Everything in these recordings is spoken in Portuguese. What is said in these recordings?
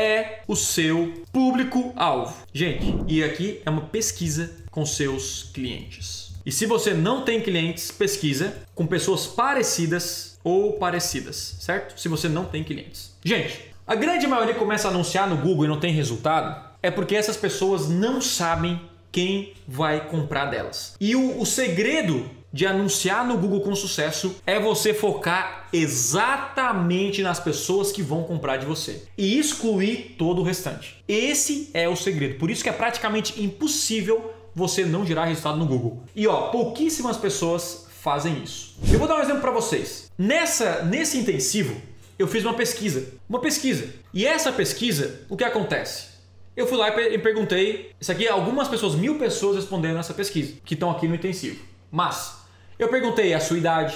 é o seu público-alvo. Gente, e aqui é uma pesquisa com seus clientes. E se você não tem clientes, pesquisa com pessoas parecidas ou parecidas, certo? Se você não tem clientes. Gente, a grande maioria começa a anunciar no Google e não tem resultado, é porque essas pessoas não sabem quem vai comprar delas. E o, o segredo de anunciar no Google com sucesso é você focar exatamente nas pessoas que vão comprar de você e excluir todo o restante. Esse é o segredo. Por isso que é praticamente impossível você não gerar resultado no Google. E ó, pouquíssimas pessoas fazem isso. Eu vou dar um exemplo para vocês. Nessa nesse intensivo, eu fiz uma pesquisa, uma pesquisa. E essa pesquisa, o que acontece? Eu fui lá e perguntei, isso aqui algumas pessoas, mil pessoas respondendo essa pesquisa, que estão aqui no intensivo. Mas eu perguntei a sua idade,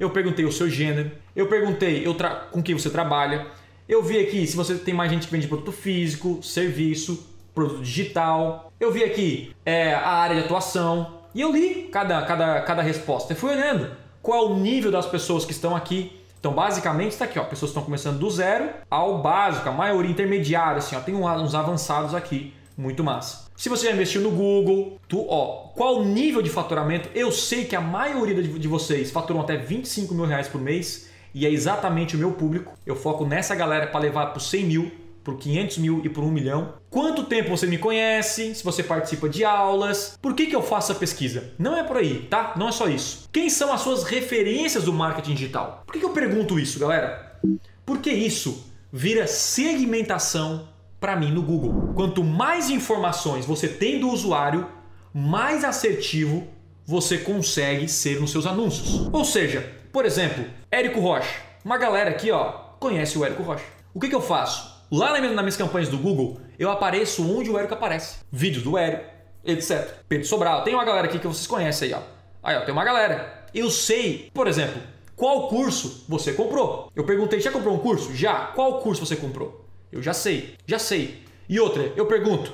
eu perguntei o seu gênero, eu perguntei eu com quem você trabalha, eu vi aqui se você tem mais gente que vende produto físico, serviço, produto digital, eu vi aqui é, a área de atuação. E eu li cada, cada, cada resposta. E fui olhando qual é o nível das pessoas que estão aqui. Então, basicamente, está aqui, ó, pessoas estão começando do zero ao básico, a maioria intermediária, assim, ó, tem uns avançados aqui, muito massa. Se você já investiu no Google, tu, ó, qual nível de faturamento? Eu sei que a maioria de vocês faturam até 25 mil reais por mês e é exatamente o meu público. Eu foco nessa galera para levar para 100 mil, por 500 mil e por 1 milhão. Quanto tempo você me conhece? Se você participa de aulas? Por que, que eu faço a pesquisa? Não é por aí, tá? Não é só isso. Quem são as suas referências do marketing digital? Por que, que eu pergunto isso, galera? Porque isso vira segmentação para mim no Google. Quanto mais informações você tem do usuário, mais assertivo você consegue ser nos seus anúncios. Ou seja, por exemplo, Érico Rocha. Uma galera aqui ó, conhece o Érico Rocha. O que, que eu faço? Lá nas minhas campanhas do Google, eu apareço onde o Érico aparece. Vídeos do Érico, etc. Pedro Sobral. Tem uma galera aqui que vocês conhecem aí, ó. Aí, ó, tem uma galera. Eu sei, por exemplo, qual curso você comprou. Eu perguntei, já comprou um curso? Já. Qual curso você comprou? Eu já sei, já sei. E outra, eu pergunto,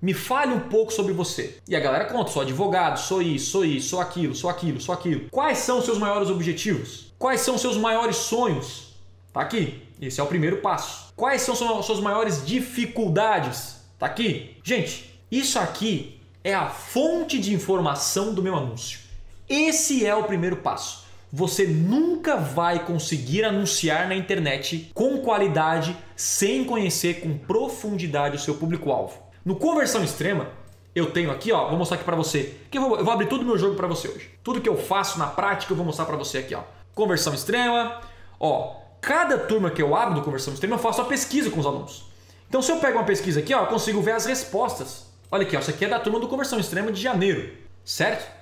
me fale um pouco sobre você. E a galera conta, sou advogado, sou isso, sou isso, sou aquilo, sou aquilo, sou aquilo. Quais são os seus maiores objetivos? Quais são os seus maiores sonhos? Tá aqui. Esse é o primeiro passo. Quais são as suas maiores dificuldades? Tá aqui. Gente, isso aqui é a fonte de informação do meu anúncio. Esse é o primeiro passo você nunca vai conseguir anunciar na internet com qualidade sem conhecer com profundidade o seu público-alvo. No conversão extrema, eu tenho aqui, ó, vou mostrar aqui para você. Que eu vou, eu vou abrir todo o meu jogo para você hoje. Tudo que eu faço na prática eu vou mostrar para você aqui, ó. Conversão extrema, ó, cada turma que eu abro do conversão extrema eu faço uma pesquisa com os alunos. Então se eu pego uma pesquisa aqui, ó, eu consigo ver as respostas. Olha aqui, ó, isso aqui é da turma do conversão extrema de janeiro, certo?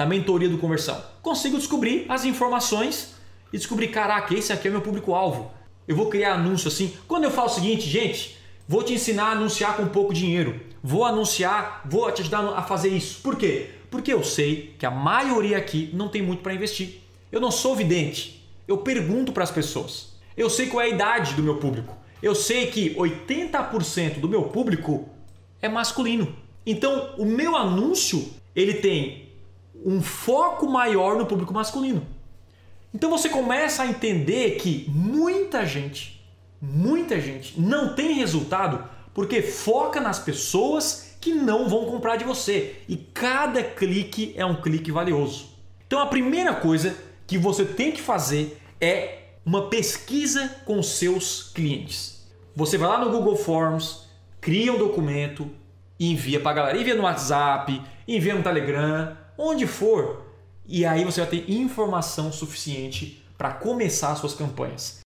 Da mentoria do conversão? Consigo descobrir as informações e descobrir, caraca, esse aqui é meu público-alvo. Eu vou criar anúncio assim. Quando eu falo o seguinte, gente, vou te ensinar a anunciar com pouco dinheiro. Vou anunciar, vou te ajudar a fazer isso. Por quê? Porque eu sei que a maioria aqui não tem muito para investir. Eu não sou vidente. Eu pergunto para as pessoas. Eu sei qual é a idade do meu público. Eu sei que 80% do meu público é masculino. Então, o meu anúncio, ele tem um foco maior no público masculino. Então você começa a entender que muita gente, muita gente não tem resultado porque foca nas pessoas que não vão comprar de você. E cada clique é um clique valioso. Então a primeira coisa que você tem que fazer é uma pesquisa com seus clientes. Você vai lá no Google Forms, cria um documento envia para a galera. Envia no WhatsApp, envia no Telegram, onde for. E aí você vai ter informação suficiente para começar suas campanhas.